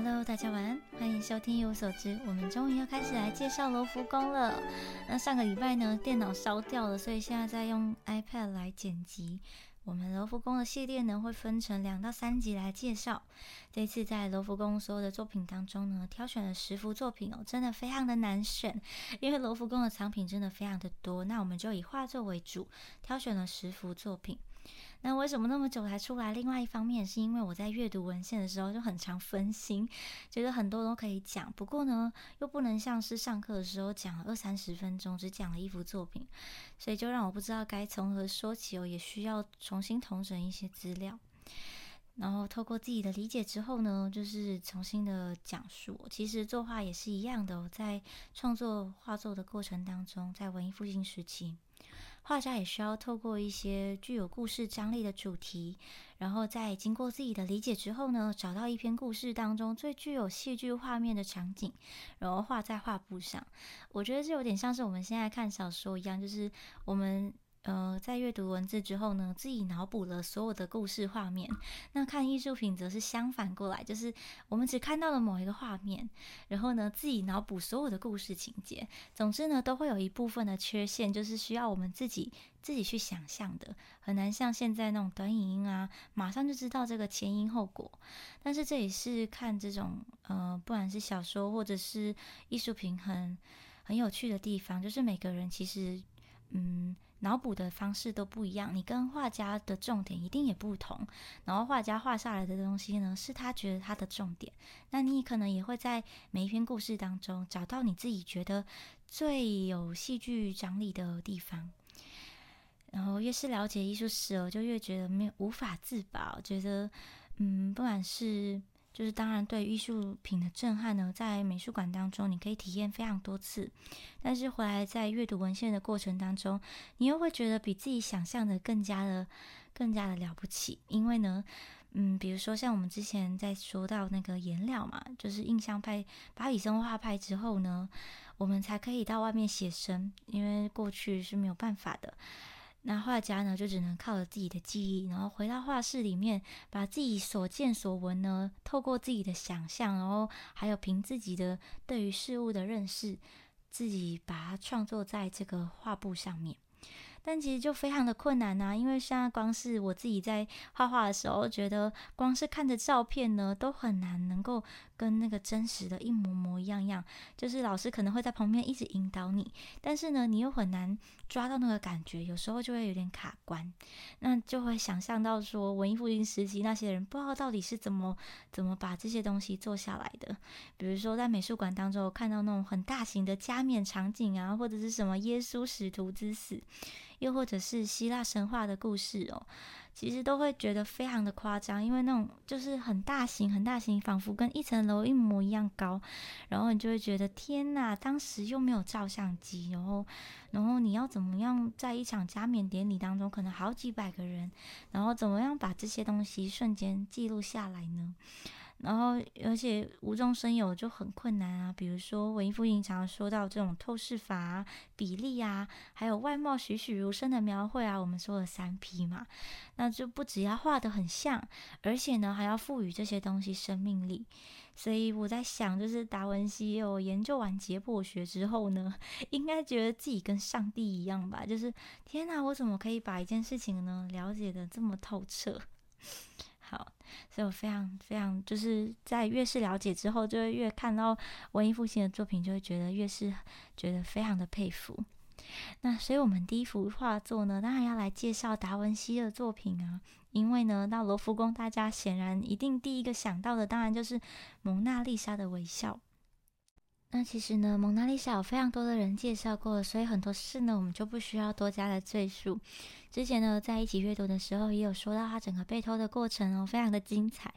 Hello，大家晚安，欢迎收听一无所知。我们终于要开始来介绍罗浮宫了。那上个礼拜呢，电脑烧掉了，所以现在在用 iPad 来剪辑。我们罗浮宫的系列呢，会分成两到三集来介绍。这次在罗浮宫所有的作品当中呢，挑选了十幅作品哦，真的非常的难选，因为罗浮宫的藏品真的非常的多。那我们就以画作为主，挑选了十幅作品。那为什么那么久才出来？另外一方面是因为我在阅读文献的时候就很常分心，觉得很多都可以讲，不过呢又不能像是上课的时候讲了二三十分钟，只讲了一幅作品，所以就让我不知道该从何说起哦，也需要重新统整一些资料，然后透过自己的理解之后呢，就是重新的讲述。其实作画也是一样的，在创作画作的过程当中，在文艺复兴时期。画家也需要透过一些具有故事张力的主题，然后在经过自己的理解之后呢，找到一篇故事当中最具有戏剧画面的场景，然后画在画布上。我觉得这有点像是我们现在看小说一样，就是我们。呃，在阅读文字之后呢，自己脑补了所有的故事画面。那看艺术品则是相反过来，就是我们只看到了某一个画面，然后呢，自己脑补所有的故事情节。总之呢，都会有一部分的缺陷，就是需要我们自己自己去想象的，很难像现在那种短影音啊，马上就知道这个前因后果。但是这也是看这种呃，不管是小说或者是艺术品，很很有趣的地方，就是每个人其实嗯。脑补的方式都不一样，你跟画家的重点一定也不同。然后画家画下来的东西呢，是他觉得他的重点。那你可能也会在每一篇故事当中找到你自己觉得最有戏剧张力的地方。然后越是了解艺术史我，就越觉得没有无法自拔。觉得嗯，不管是。就是当然，对艺术品的震撼呢，在美术馆当中你可以体验非常多次，但是回来在阅读文献的过程当中，你又会觉得比自己想象的更加的、更加的了不起。因为呢，嗯，比如说像我们之前在说到那个颜料嘛，就是印象派、巴比生画派之后呢，我们才可以到外面写生，因为过去是没有办法的。那画家呢，就只能靠着自己的记忆，然后回到画室里面，把自己所见所闻呢，透过自己的想象，然后还有凭自己的对于事物的认识，自己把它创作在这个画布上面。但其实就非常的困难呐，因为现在光是我自己在画画的时候，觉得光是看着照片呢，都很难能够跟那个真实的一模模一样样。就是老师可能会在旁边一直引导你，但是呢，你又很难抓到那个感觉，有时候就会有点卡关。那就会想象到说，文艺复兴时期那些人不知道到底是怎么怎么把这些东西做下来的。比如说在美术馆当中看到那种很大型的加冕场景啊，或者是什么耶稣使徒之死。又或者是希腊神话的故事哦，其实都会觉得非常的夸张，因为那种就是很大型、很大型，仿佛跟一层楼一模一样高，然后你就会觉得天哪！当时又没有照相机，然后，然后你要怎么样在一场加冕典礼当中，可能好几百个人，然后怎么样把这些东西瞬间记录下来呢？然后，而且无中生有就很困难啊。比如说，文艺复兴常说到这种透视法、比例啊，还有外貌栩栩如生的描绘啊，我们说的三 P 嘛，那就不只要画的很像，而且呢，还要赋予这些东西生命力。所以我在想，就是达文西有研究完解剖学之后呢，应该觉得自己跟上帝一样吧？就是天哪，我怎么可以把一件事情呢了解的这么透彻？所以我非常非常就是在越是了解之后，就会越看到文艺复兴的作品，就会觉得越是觉得非常的佩服。那所以我们第一幅画作呢，当然要来介绍达文西的作品啊，因为呢，到罗浮宫，大家显然一定第一个想到的，当然就是蒙娜丽莎的微笑。那其实呢，蒙娜丽莎有非常多的人介绍过，所以很多事呢，我们就不需要多加的赘述。之前呢，在一起阅读的时候，也有说到他整个被偷的过程哦，非常的精彩。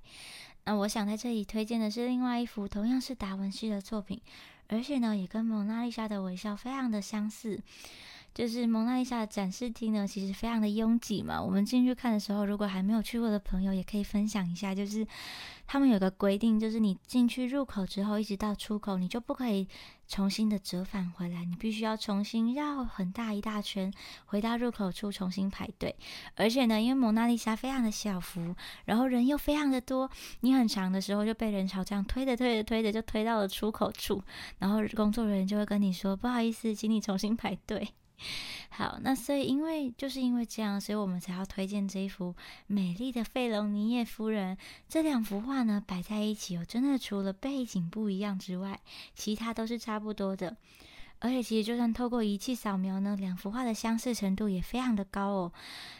那我想在这里推荐的是另外一幅同样是达文西的作品，而且呢，也跟蒙娜丽莎的微笑非常的相似。就是蒙娜丽莎的展示厅呢，其实非常的拥挤嘛。我们进去看的时候，如果还没有去过的朋友，也可以分享一下。就是他们有个规定，就是你进去入口之后，一直到出口，你就不可以重新的折返回来，你必须要重新绕很大一大圈，回到入口处重新排队。而且呢，因为蒙娜丽莎非常的小幅，然后人又非常的多，你很长的时候就被人潮这样推着推着推着就推到了出口处，然后工作人员就会跟你说：“不好意思，请你重新排队。”好，那所以因为就是因为这样，所以我们才要推荐这一幅美丽的费隆尼叶夫人。这两幅画呢摆在一起哦，真的除了背景不一样之外，其他都是差不多的。而且其实就算透过仪器扫描呢，两幅画的相似程度也非常的高哦。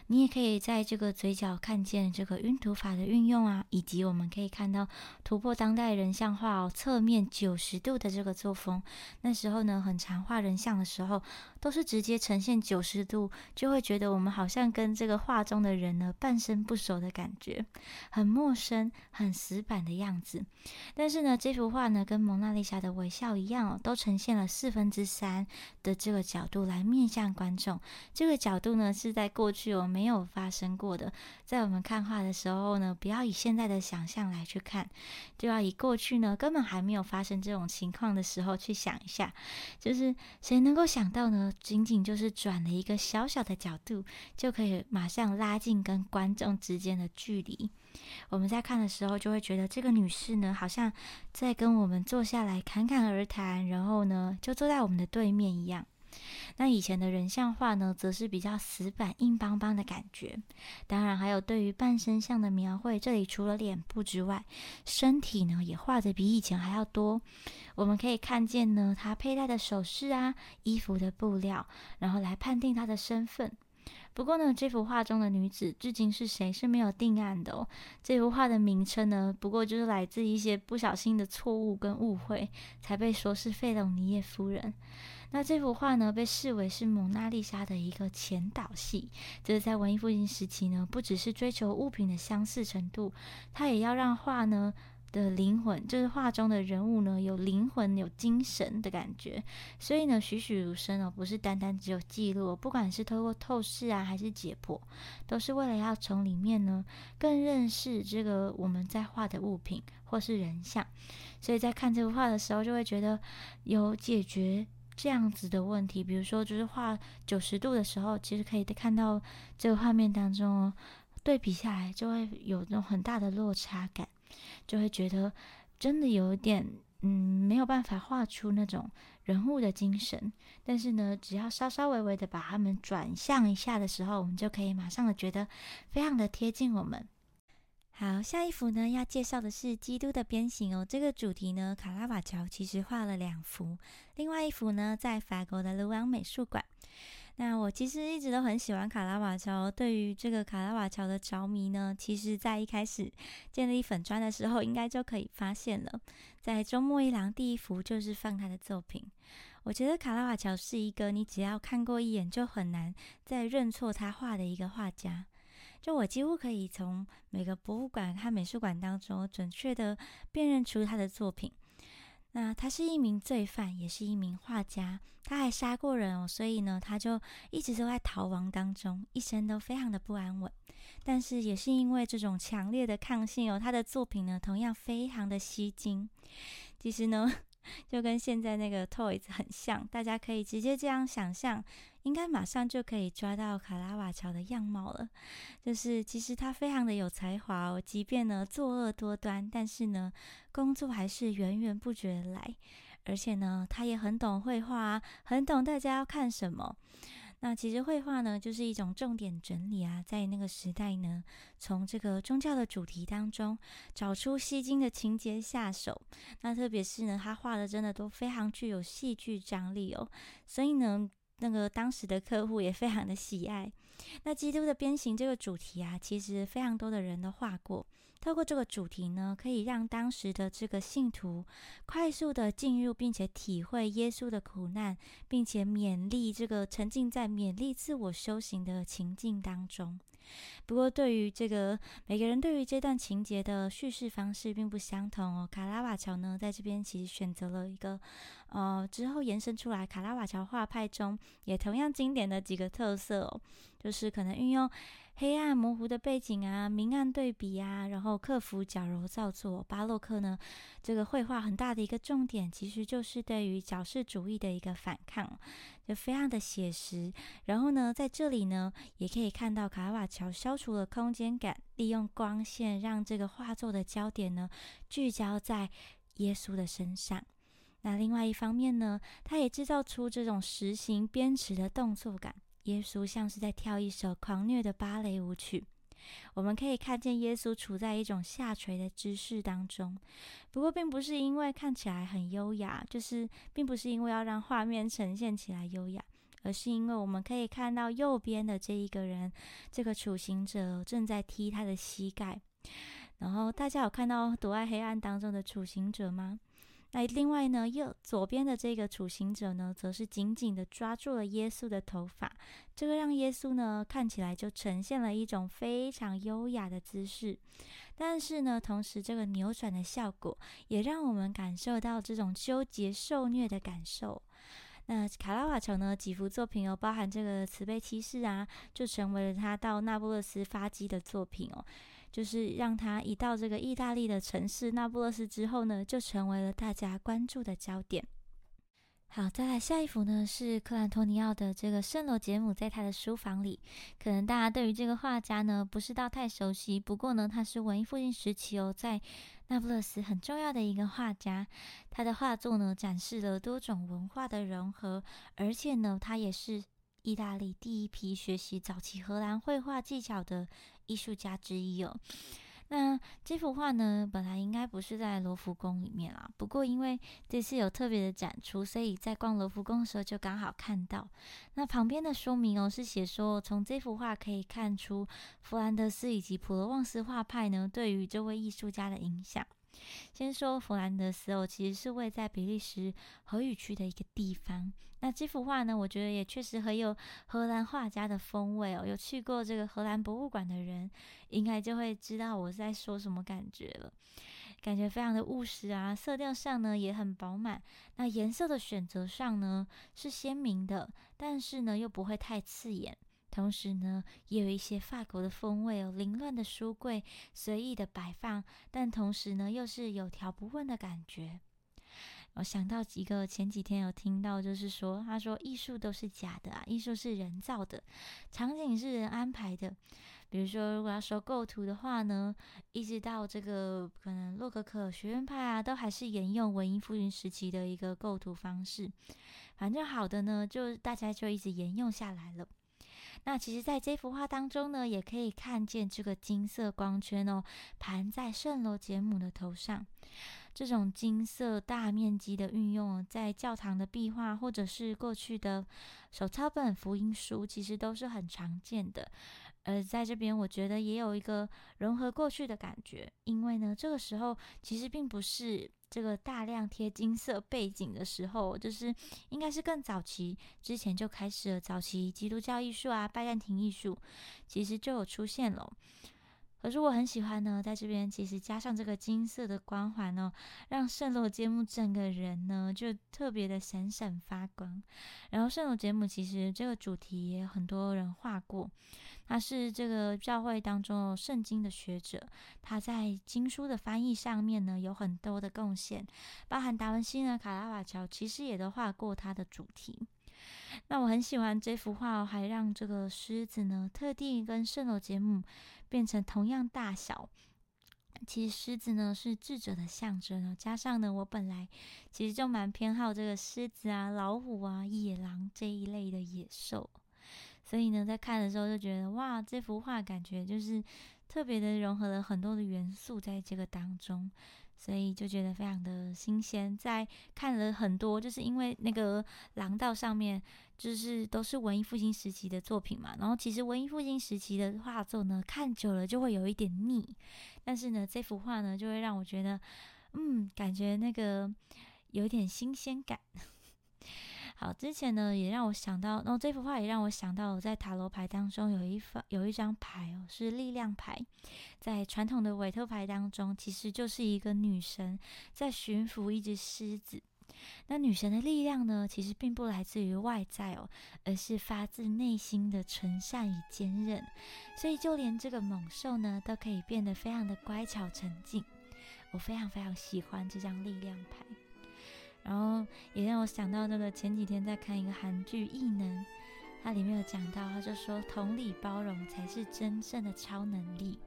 你也可以在这个嘴角看见这个晕涂法的运用啊，以及我们可以看到突破当代人像画哦，侧面九十度的这个作风。那时候呢，很常画人像的时候，都是直接呈现九十度，就会觉得我们好像跟这个画中的人呢半生不熟的感觉，很陌生、很死板的样子。但是呢，这幅画呢，跟蒙娜丽莎的微笑一样哦，都呈现了四分之三的这个角度来面向观众。这个角度呢，是在过去我。没有发生过的，在我们看画的时候呢，不要以现在的想象来去看，就要以过去呢根本还没有发生这种情况的时候去想一下，就是谁能够想到呢？仅仅就是转了一个小小的角度，就可以马上拉近跟观众之间的距离。我们在看的时候，就会觉得这个女士呢，好像在跟我们坐下来侃侃而谈，然后呢，就坐在我们的对面一样。那以前的人像画呢，则是比较死板、硬邦邦的感觉。当然，还有对于半身像的描绘，这里除了脸部之外，身体呢也画的比以前还要多。我们可以看见呢，他佩戴的首饰啊、衣服的布料，然后来判定他的身份。不过呢，这幅画中的女子至今是谁是没有定案的哦。这幅画的名称呢，不过就是来自一些不小心的错误跟误会，才被说是费隆尼叶夫人。那这幅画呢，被视为是蒙娜丽莎的一个前导戏，就是在文艺复兴时期呢，不只是追求物品的相似程度，它也要让画呢的灵魂，就是画中的人物呢有灵魂、有精神的感觉。所以呢，栩栩如生哦，不是单单只有记录，不管是透过透视啊，还是解剖，都是为了要从里面呢更认识这个我们在画的物品或是人像。所以在看这幅画的时候，就会觉得有解决。这样子的问题，比如说，就是画九十度的时候，其实可以看到这个画面当中，对比下来就会有那种很大的落差感，就会觉得真的有点，嗯，没有办法画出那种人物的精神。但是呢，只要稍稍微微的把它们转向一下的时候，我们就可以马上的觉得非常的贴近我们。好，下一幅呢要介绍的是基督的鞭刑哦。这个主题呢，卡拉瓦乔其实画了两幅，另外一幅呢在法国的卢昂美术馆。那我其实一直都很喜欢卡拉瓦乔，对于这个卡拉瓦乔的着迷呢，其实在一开始建立粉砖的时候，应该就可以发现了。在周末一郎第一幅就是放他的作品。我觉得卡拉瓦乔是一个你只要看过一眼就很难再认错他画的一个画家。就我几乎可以从每个博物馆和美术馆当中准确的辨认出他的作品。那他是一名罪犯，也是一名画家，他还杀过人哦，所以呢，他就一直都在逃亡当中，一生都非常的不安稳。但是也是因为这种强烈的抗性哦，他的作品呢，同样非常的吸睛。其实呢，就跟现在那个 Toys 很像，大家可以直接这样想象。应该马上就可以抓到卡拉瓦乔的样貌了，就是其实他非常的有才华哦，即便呢作恶多端，但是呢工作还是源源不绝来，而且呢他也很懂绘画，很懂大家要看什么。那其实绘画呢就是一种重点整理啊，在那个时代呢，从这个宗教的主题当中找出吸睛的情节下手。那特别是呢他画的真的都非常具有戏剧张力哦，所以呢。那个当时的客户也非常的喜爱。那基督的鞭刑这个主题啊，其实非常多的人都画过。透过这个主题呢，可以让当时的这个信徒快速的进入，并且体会耶稣的苦难，并且勉励这个沉浸在勉励自我修行的情境当中。不过，对于这个每个人对于这段情节的叙事方式并不相同哦。卡拉瓦乔呢，在这边其实选择了一个，呃，之后延伸出来卡拉瓦乔画派中也同样经典的几个特色哦，就是可能运用黑暗模糊的背景啊，明暗对比啊，然后克服矫揉造作。巴洛克呢，这个绘画很大的一个重点，其实就是对于矫饰主义的一个反抗，就非常的写实。然后呢，在这里呢，也可以看到卡瓦乔消除了空间感，利用光线让这个画作的焦点呢聚焦在耶稣的身上。那另外一方面呢，他也制造出这种实行编织的动作感。耶稣像是在跳一首狂虐的芭蕾舞曲，我们可以看见耶稣处在一种下垂的姿势当中。不过，并不是因为看起来很优雅，就是并不是因为要让画面呈现起来优雅，而是因为我们可以看到右边的这一个人，这个处刑者正在踢他的膝盖。然后，大家有看到躲在黑暗当中的处刑者吗？那另外呢，右左边的这个处刑者呢，则是紧紧的抓住了耶稣的头发，这个让耶稣呢看起来就呈现了一种非常优雅的姿势。但是呢，同时这个扭转的效果，也让我们感受到这种纠结受虐的感受。那卡拉瓦乔呢几幅作品哦，包含这个慈悲骑士啊，就成为了他到那不勒斯发迹的作品哦。就是让他一到这个意大利的城市那不勒斯之后呢，就成为了大家关注的焦点。好，再来下一幅呢，是克兰托尼奥的这个圣罗杰姆在他的书房里。可能大家对于这个画家呢，不是到太熟悉。不过呢，他是文艺复兴时期哦，在那不勒斯很重要的一个画家。他的画作呢，展示了多种文化的融合，而且呢，他也是意大利第一批学习早期荷兰绘画技巧的。艺术家之一哦，那这幅画呢，本来应该不是在罗浮宫里面啦。不过因为这次有特别的展出，所以在逛罗浮宫的时候就刚好看到。那旁边的说明哦，是写说从这幅画可以看出弗兰德斯以及普罗旺斯画派呢对于这位艺术家的影响。先说弗兰德斯哦，其实是位在比利时荷语区的一个地方。那这幅画呢，我觉得也确实很有荷兰画家的风味哦。有去过这个荷兰博物馆的人，应该就会知道我在说什么感觉了。感觉非常的务实啊，色调上呢也很饱满。那颜色的选择上呢是鲜明的，但是呢又不会太刺眼。同时呢，也有一些法国的风味哦，凌乱的书柜随意的摆放，但同时呢，又是有条不紊的感觉。我想到几个前几天有听到，就是说，他说艺术都是假的啊，艺术是人造的，场景是人安排的。比如说，如果要说构图的话呢，一直到这个可能洛可可学院派啊，都还是沿用文艺复兴时期的一个构图方式。反正好的呢，就大家就一直沿用下来了。那其实，在这幅画当中呢，也可以看见这个金色光圈哦，盘在圣罗杰姆的头上。这种金色大面积的运用，在教堂的壁画或者是过去的手抄本福音书，其实都是很常见的。而在这边，我觉得也有一个融合过去的感觉，因为呢，这个时候其实并不是。这个大量贴金色背景的时候，就是应该是更早期之前就开始了。早期基督教艺术啊，拜占庭艺术其实就有出现了。可是我很喜欢呢，在这边其实加上这个金色的光环哦，让圣罗节目整个人呢就特别的闪闪发光。然后圣罗节目其实这个主题也很多人画过，他是这个教会当中圣经的学者，他在经书的翻译上面呢有很多的贡献，包含达文西呢、卡拉瓦乔其实也都画过他的主题。那我很喜欢这幅画哦，还让这个狮子呢特地跟圣罗节目变成同样大小。其实狮子呢是智者的象征，加上呢我本来其实就蛮偏好这个狮子啊、老虎啊、野狼这一类的野兽，所以呢在看的时候就觉得哇，这幅画感觉就是特别的融合了很多的元素在这个当中。所以就觉得非常的新鲜，在看了很多，就是因为那个廊道上面就是都是文艺复兴时期的作品嘛，然后其实文艺复兴时期的画作呢，看久了就会有一点腻，但是呢，这幅画呢就会让我觉得，嗯，感觉那个有点新鲜感。好，之前呢也让我想到，然后这幅画也让我想到，在塔罗牌当中有一方有一张牌哦，是力量牌，在传统的韦特牌当中，其实就是一个女神在驯服一只狮子，那女神的力量呢，其实并不来自于外在哦，而是发自内心的纯善与坚韧。所以就连这个猛兽呢，都可以变得非常的乖巧沉静。我非常非常喜欢这张力量牌，然后也让我想到那个前几天在看一个韩剧《异能》，它里面有讲到，他就说同理包容才是真正的超能力。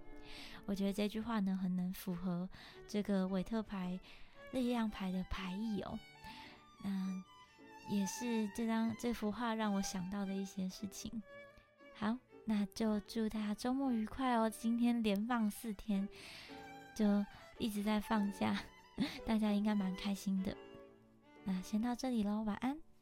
我觉得这句话呢，很能符合这个韦特牌力量牌的牌意哦。嗯，也是这张这幅画让我想到的一些事情。好，那就祝大家周末愉快哦！今天连放四天，就一直在放假，大家应该蛮开心的。那先到这里喽，晚安。